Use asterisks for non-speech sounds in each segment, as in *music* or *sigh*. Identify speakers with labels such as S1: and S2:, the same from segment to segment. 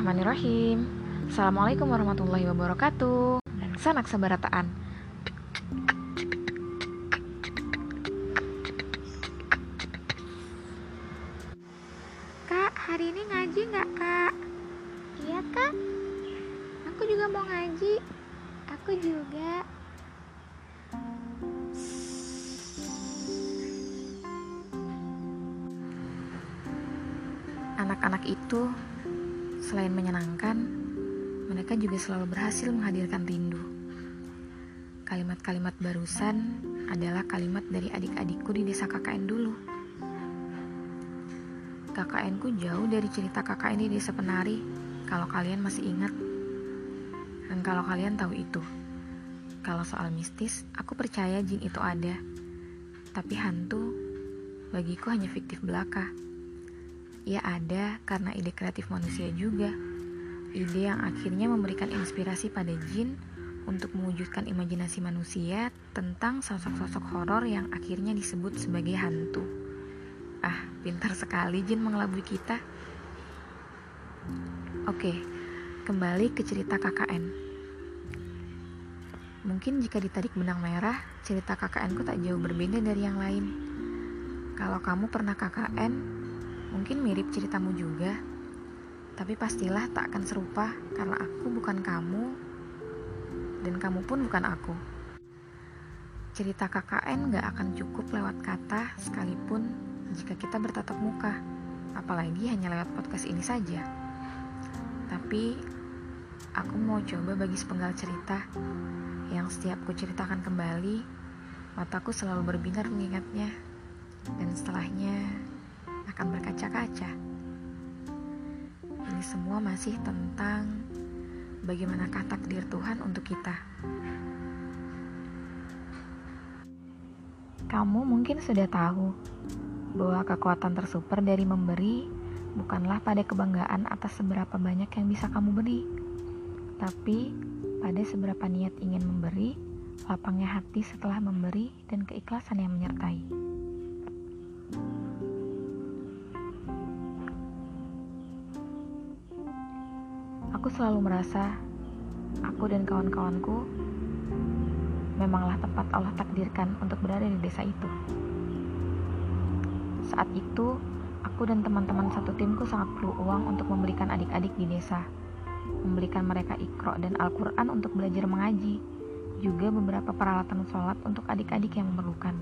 S1: Bismillahirrahmanirrahim. Assalamualaikum warahmatullahi wabarakatuh. Sanak sebarataan
S2: Kak, hari ini ngaji nggak kak?
S3: Iya kak, aku juga mau ngaji. Aku juga.
S1: Anak-anak itu selain menyenangkan Mereka juga selalu berhasil menghadirkan rindu. Kalimat-kalimat barusan adalah kalimat dari adik-adikku di desa KKN dulu. KKN ku jauh dari cerita KKN di desa penari Kalau kalian masih ingat. Dan kalau kalian tahu itu Kalau soal mistis, aku percaya jin itu ada. Tapi hantu, bagiku hanya fiktif belaka ia ada karena ide kreatif manusia juga. Ide yang akhirnya memberikan inspirasi pada jin untuk mewujudkan imajinasi manusia tentang sosok-sosok horor yang akhirnya disebut sebagai hantu. Ah, pintar sekali jin mengelabui kita. Oke, kembali ke cerita KKN. Mungkin jika ditarik benang merah, cerita KKN ku tak jauh berbeda dari yang lain. Kalau kamu pernah KKN, Mungkin mirip ceritamu juga, tapi pastilah tak akan serupa karena aku bukan kamu dan kamu pun bukan aku. Cerita KKN gak akan cukup lewat kata sekalipun jika kita bertatap muka, apalagi hanya lewat podcast ini saja. Tapi aku mau coba bagi sepenggal cerita yang setiap ku ceritakan kembali, mataku selalu berbinar mengingatnya, dan setelahnya akan berkaca-kaca. Ini semua masih tentang bagaimanakah takdir Tuhan untuk kita. Kamu mungkin sudah tahu bahwa kekuatan tersuper dari memberi bukanlah pada kebanggaan atas seberapa banyak yang bisa kamu beri, tapi pada seberapa niat ingin memberi, lapangnya hati setelah memberi, dan keikhlasan yang menyertai. Selalu merasa aku dan kawan-kawanku memanglah tempat Allah takdirkan untuk berada di desa itu. Saat itu, aku dan teman-teman satu timku sangat perlu uang untuk membelikan adik-adik di desa, membelikan mereka ikro dan Al-Quran untuk belajar mengaji, juga beberapa peralatan sholat untuk adik-adik yang memerlukan.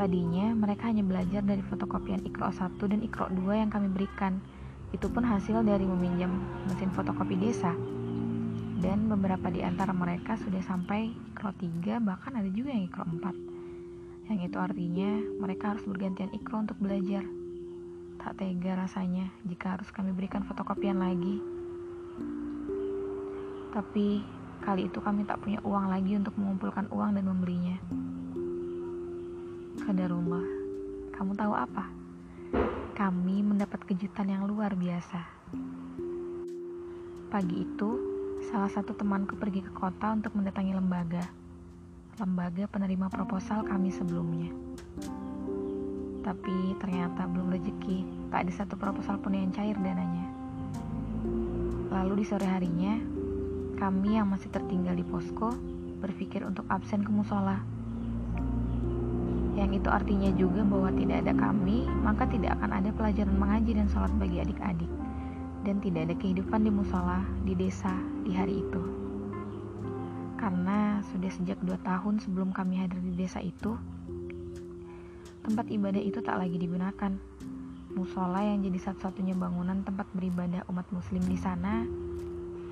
S1: Tadinya mereka hanya belajar dari fotokopian Ikro 1 dan Ikro 2 yang kami berikan, itu pun hasil dari meminjam mesin fotokopi desa. Dan beberapa di antara mereka sudah sampai ikro 3, bahkan ada juga yang ikro 4. Yang itu artinya mereka harus bergantian ikro untuk belajar. Tak tega rasanya jika harus kami berikan fotokopian lagi. Tapi kali itu kami tak punya uang lagi untuk mengumpulkan uang dan membelinya. rumah, kamu tahu apa? Kami mendapat kejutan yang luar biasa. Pagi itu, salah satu temanku pergi ke kota untuk mendatangi lembaga. Lembaga penerima proposal kami sebelumnya. Tapi ternyata belum rezeki, tak ada satu proposal pun yang cair dananya. Lalu di sore harinya, kami yang masih tertinggal di posko berpikir untuk absen ke musola yang itu artinya juga bahwa tidak ada kami, maka tidak akan ada pelajaran mengaji dan sholat bagi adik-adik. Dan tidak ada kehidupan di musola, di desa, di hari itu. Karena sudah sejak dua tahun sebelum kami hadir di desa itu, tempat ibadah itu tak lagi digunakan. Musola yang jadi satu-satunya bangunan tempat beribadah umat muslim di sana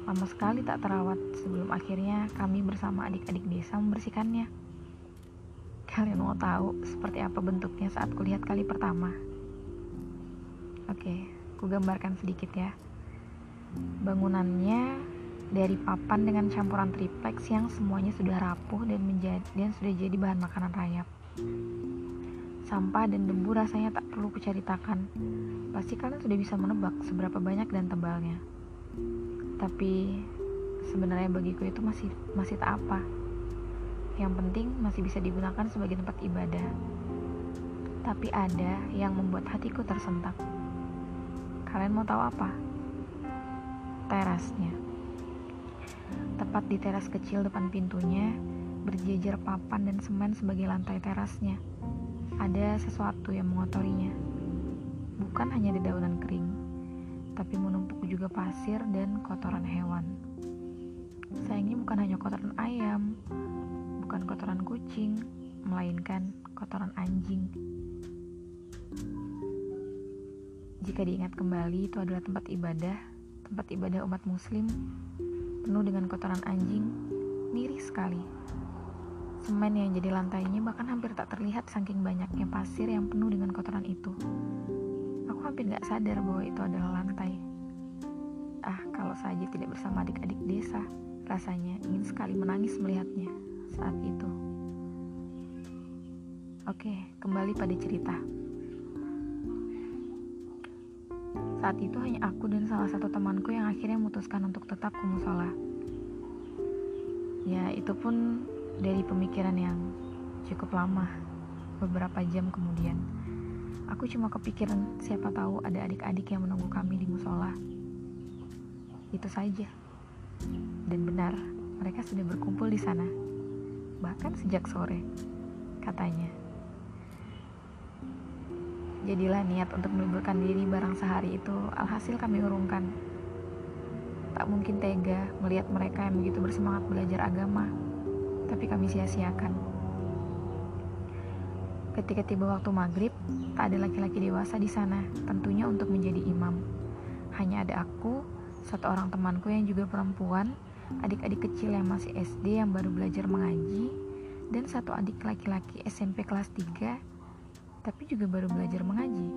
S1: lama sekali tak terawat sebelum akhirnya kami bersama adik-adik desa membersihkannya. Kalian mau tahu seperti apa bentuknya saat kulihat kali pertama? Oke, ku gambarkan sedikit ya. Bangunannya dari papan dengan campuran triplex yang semuanya sudah rapuh dan menjadi dan sudah jadi bahan makanan rayap. Sampah dan debu rasanya tak perlu kuceritakan. Pasti kalian sudah bisa menebak seberapa banyak dan tebalnya. Tapi sebenarnya bagiku itu masih masih tak apa yang penting masih bisa digunakan sebagai tempat ibadah. Tapi ada yang membuat hatiku tersentak. Kalian mau tahu apa? Terasnya. Tepat di teras kecil depan pintunya, berjejer papan dan semen sebagai lantai terasnya. Ada sesuatu yang mengotorinya. Bukan hanya dedaunan kering, tapi menumpuk juga pasir dan kotoran hewan. Sayangnya bukan hanya kotoran ayam, bukan kotoran kucing, melainkan kotoran anjing. Jika diingat kembali, itu adalah tempat ibadah, tempat ibadah umat Muslim, penuh dengan kotoran anjing, miris sekali. Semen yang jadi lantainya bahkan hampir tak terlihat saking banyaknya pasir yang penuh dengan kotoran itu. Aku hampir gak sadar bahwa itu adalah lantai. Ah, kalau saja tidak bersama adik-adik desa, rasanya ingin sekali menangis melihatnya saat itu. Oke, kembali pada cerita. Saat itu hanya aku dan salah satu temanku yang akhirnya memutuskan untuk tetap ke musola. Ya, itu pun dari pemikiran yang cukup lama, beberapa jam kemudian. Aku cuma kepikiran siapa tahu ada adik-adik yang menunggu kami di musola. Itu saja. Dan benar, mereka sudah berkumpul di sana. Bahkan sejak sore, katanya. Jadilah niat untuk meliburkan diri barang sehari itu alhasil kami urungkan. Tak mungkin tega melihat mereka yang begitu bersemangat belajar agama, tapi kami sia-siakan. Ketika tiba waktu maghrib, tak ada laki-laki dewasa di sana, tentunya untuk menjadi imam. Hanya ada aku, satu orang temanku yang juga perempuan, adik-adik kecil yang masih SD yang baru belajar mengaji, dan satu adik laki-laki SMP kelas 3 tapi juga baru belajar mengaji,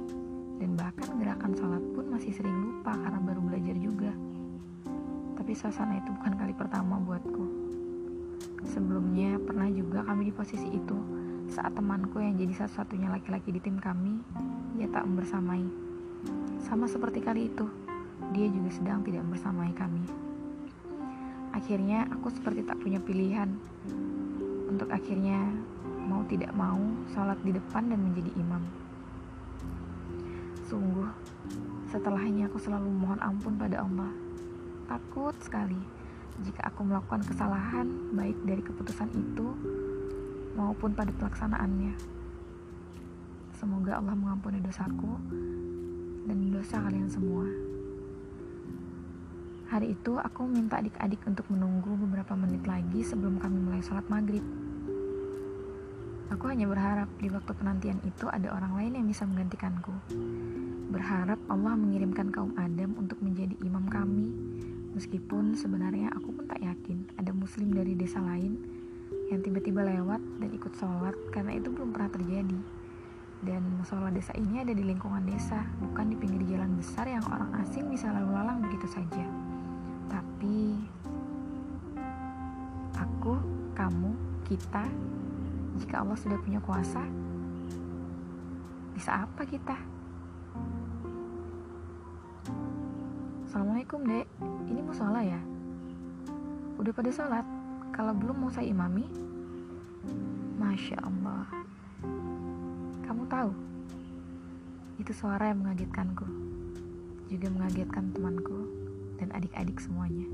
S1: dan bahkan gerakan sholat pun masih sering lupa karena baru belajar juga. Tapi suasana itu bukan kali pertama buatku. Sebelumnya pernah juga kami di posisi itu saat temanku yang jadi satu-satunya laki-laki di tim kami, ia tak membersamai. Sama seperti kali itu, dia juga sedang tidak membersamai kami. Akhirnya aku seperti tak punya pilihan untuk akhirnya mau tidak mau sholat di depan dan menjadi imam. Sungguh, setelahnya aku selalu mohon ampun pada Allah. Takut sekali jika aku melakukan kesalahan baik dari keputusan itu maupun pada pelaksanaannya. Semoga Allah mengampuni dosaku dan dosa kalian semua. Hari itu aku minta adik-adik untuk menunggu beberapa menit lagi sebelum kami mulai sholat maghrib. Aku hanya berharap di waktu penantian itu ada orang lain yang bisa menggantikanku. Berharap Allah mengirimkan kaum Adam untuk menjadi imam kami, meskipun sebenarnya aku pun tak yakin ada muslim dari desa lain yang tiba-tiba lewat dan ikut sholat karena itu belum pernah terjadi. Dan musola desa ini ada di lingkungan desa, bukan di pinggir jalan besar yang orang asing bisa lalu lalang begitu saja. Tapi aku, kamu, kita jika Allah sudah punya kuasa, bisa apa kita? Assalamualaikum dek, ini mau sholat ya? Udah pada sholat? Kalau belum mau saya imami? Masya Allah Kamu tahu Itu suara yang mengagetkanku Juga mengagetkan temanku Dan adik-adik semuanya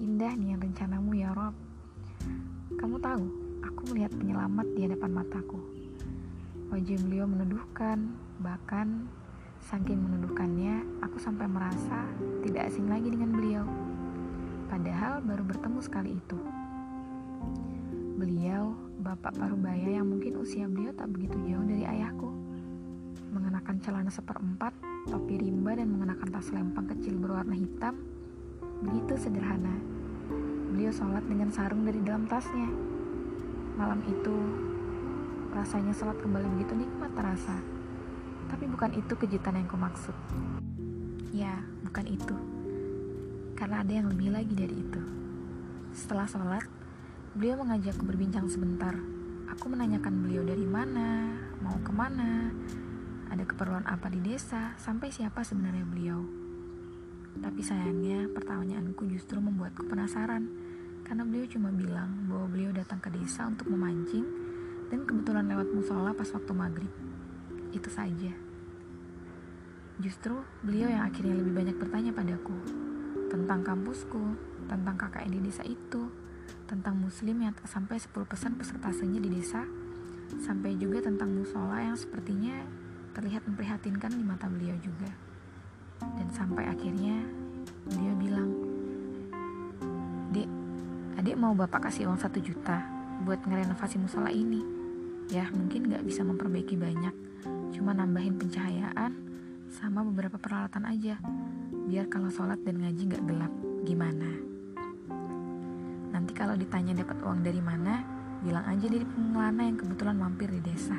S1: Indah nih yang rencanamu ya Rob Kamu tahu aku melihat penyelamat di hadapan mataku. Wajah beliau meneduhkan, bahkan saking meneduhkannya, aku sampai merasa tidak asing lagi dengan beliau. Padahal baru bertemu sekali itu. Beliau, bapak parubaya yang mungkin usia beliau tak begitu jauh dari ayahku. Mengenakan celana seperempat, topi rimba dan mengenakan tas lempang kecil berwarna hitam, begitu sederhana. Beliau sholat dengan sarung dari dalam tasnya Malam itu, rasanya sholat kembali begitu nikmat terasa. Tapi bukan itu kejutan yang kumaksud. Ya, bukan itu. Karena ada yang lebih lagi dari itu. Setelah sholat, beliau mengajakku berbincang sebentar. Aku menanyakan beliau dari mana, mau ke mana, ada keperluan apa di desa, sampai siapa sebenarnya beliau. Tapi sayangnya pertanyaanku justru membuatku penasaran karena beliau cuma bilang bahwa beliau datang ke desa untuk memancing dan kebetulan lewat musola pas waktu maghrib. Itu saja. Justru beliau yang akhirnya lebih banyak bertanya padaku tentang kampusku, tentang KKN di desa itu, tentang muslim yang sampai 10% persentasenya di desa, sampai juga tentang musola yang sepertinya terlihat memprihatinkan di mata beliau juga. Dan sampai akhirnya beliau bilang, Dek, adik mau bapak kasih uang satu juta buat ngerenovasi musola ini. Ya mungkin gak bisa memperbaiki banyak, cuma nambahin pencahayaan, sama beberapa peralatan aja biar kalau sholat dan ngaji nggak gelap gimana nanti kalau ditanya dapat uang dari mana bilang aja dari pengelana yang kebetulan mampir di desa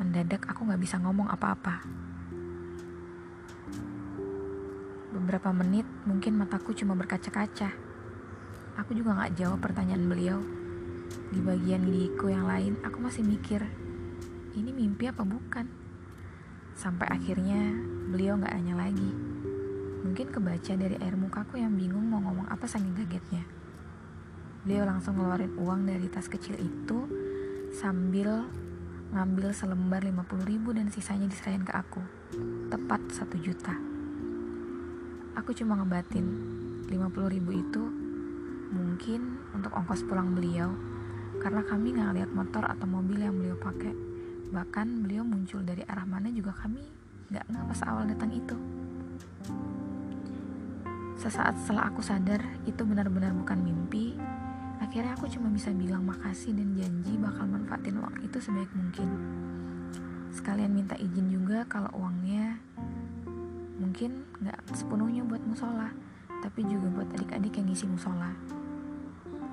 S1: mendadak aku nggak bisa ngomong apa-apa beberapa menit mungkin mataku cuma berkaca-kaca aku juga nggak jawab pertanyaan beliau di bagian gigiku yang lain aku masih mikir ini mimpi apa bukan? Sampai akhirnya beliau gak hanya lagi. Mungkin kebaca dari air mukaku yang bingung mau ngomong apa saking kagetnya. Beliau langsung ngeluarin uang dari tas kecil itu sambil ngambil selembar 50 ribu dan sisanya diserahin ke aku. Tepat satu juta. Aku cuma ngebatin 50 ribu itu mungkin untuk ongkos pulang beliau karena kami nggak lihat motor atau mobil yang beliau pakai Bahkan beliau muncul dari arah mana juga kami gak nggak pas awal datang itu. Sesaat setelah aku sadar itu benar-benar bukan mimpi, akhirnya aku cuma bisa bilang makasih dan janji bakal manfaatin uang itu sebaik mungkin. Sekalian minta izin juga kalau uangnya mungkin nggak sepenuhnya buat musola, tapi juga buat adik-adik yang ngisi musola.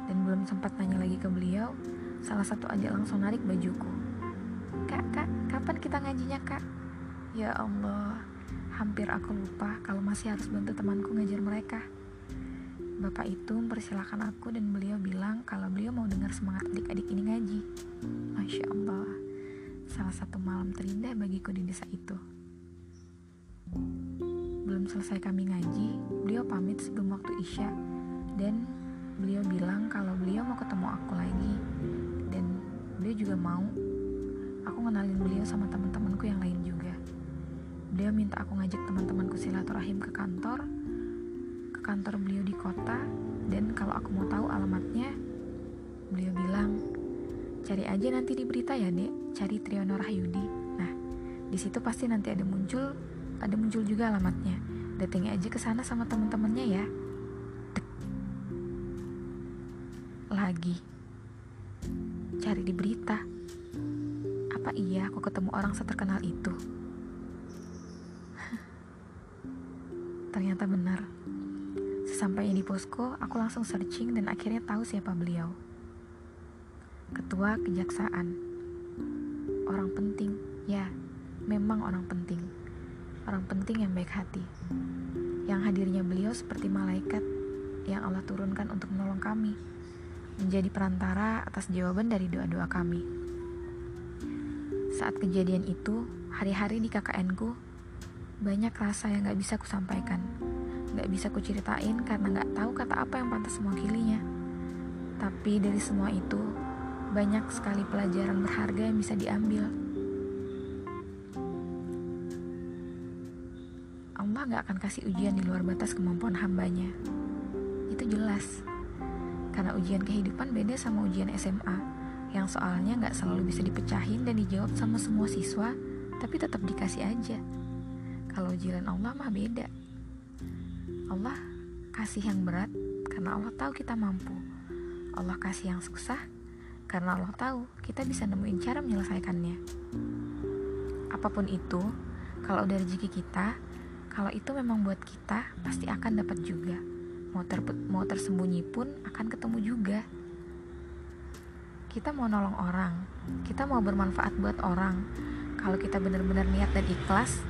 S1: Dan belum sempat tanya lagi ke beliau, salah satu aja langsung narik bajuku kak kak kapan kita ngajinya kak ya Allah hampir aku lupa kalau masih harus bantu temanku ngajar mereka Bapak itu mempersilahkan aku dan beliau bilang kalau beliau mau dengar semangat adik-adik ini ngaji. Masya Allah, salah satu malam terindah bagiku di desa itu. Belum selesai kami ngaji, beliau pamit sebelum waktu Isya dan beliau bilang kalau beliau mau ketemu aku lagi dan beliau juga mau aku ngenalin beliau sama teman-temanku yang lain juga. Beliau minta aku ngajak teman-temanku silaturahim ke kantor, kantor beliau di kota, dan kalau aku mau tahu alamatnya, beliau bilang, cari aja nanti di berita ya dek, cari Triyono Rahyudi. Nah, di situ pasti nanti ada muncul, ada muncul juga alamatnya. Datangi aja ke sana sama teman-temannya ya. Lagi, cari di berita apa iya aku ketemu orang seterkenal itu? *laughs* Ternyata benar. Sesampainya di posko, aku langsung searching dan akhirnya tahu siapa beliau. Ketua Kejaksaan. Orang penting, ya, memang orang penting. Orang penting yang baik hati. Yang hadirnya beliau seperti malaikat yang Allah turunkan untuk menolong kami, menjadi perantara atas jawaban dari doa-doa kami. Saat kejadian itu, hari-hari di KKN ku, banyak rasa yang gak bisa kusampaikan. Gak bisa kuceritain karena gak tahu kata apa yang pantas mewakilinya. Tapi dari semua itu, banyak sekali pelajaran berharga yang bisa diambil. Allah gak akan kasih ujian di luar batas kemampuan hambanya. Itu jelas. Karena ujian kehidupan beda sama ujian SMA yang soalnya nggak selalu bisa dipecahin dan dijawab sama semua siswa, tapi tetap dikasih aja. Kalau ujian Allah mah beda. Allah kasih yang berat karena Allah tahu kita mampu. Allah kasih yang susah karena Allah tahu kita bisa nemuin cara menyelesaikannya. Apa pun itu, kalau dari rezeki kita, kalau itu memang buat kita, pasti akan dapat juga. Mau, ter mau tersembunyi pun akan ketemu juga kita mau nolong orang, kita mau bermanfaat buat orang. Kalau kita benar-benar niat dan ikhlas,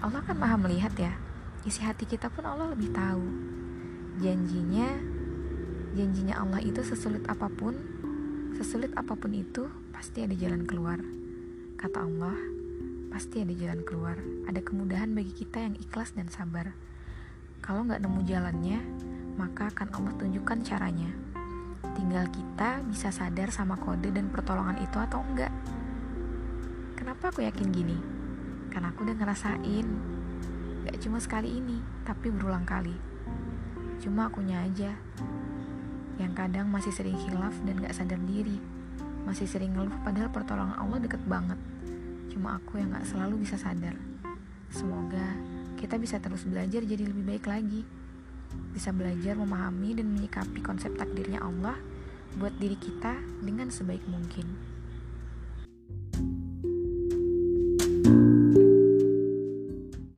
S1: Allah kan maha melihat ya. Isi hati kita pun Allah lebih tahu. Janjinya, janjinya Allah itu sesulit apa pun, sesulit apa pun itu pasti ada jalan keluar. Kata Allah, pasti ada jalan keluar. Ada kemudahan bagi kita yang ikhlas dan sabar. Kalau nggak nemu jalannya, maka akan Allah tunjukkan caranya. Tinggal kita bisa sadar sama kode dan pertolongan itu atau enggak. Kenapa aku yakin gini? Karena aku udah ngerasain. Cuma sekali ini, tapi berulang kali. Cuma akunya aja. Yang kadang masih sering hilaf dan gak sadar diri. Masih sering ngeluh padahal pertolongan Allah deket banget. Cuma aku yang gak selalu bisa sadar. Semoga kita bisa terus belajar jadi lebih baik lagi. Bisa belajar memahami dan menyikapi konsep takdirnya Allah buat diri kita dengan sebaik mungkin.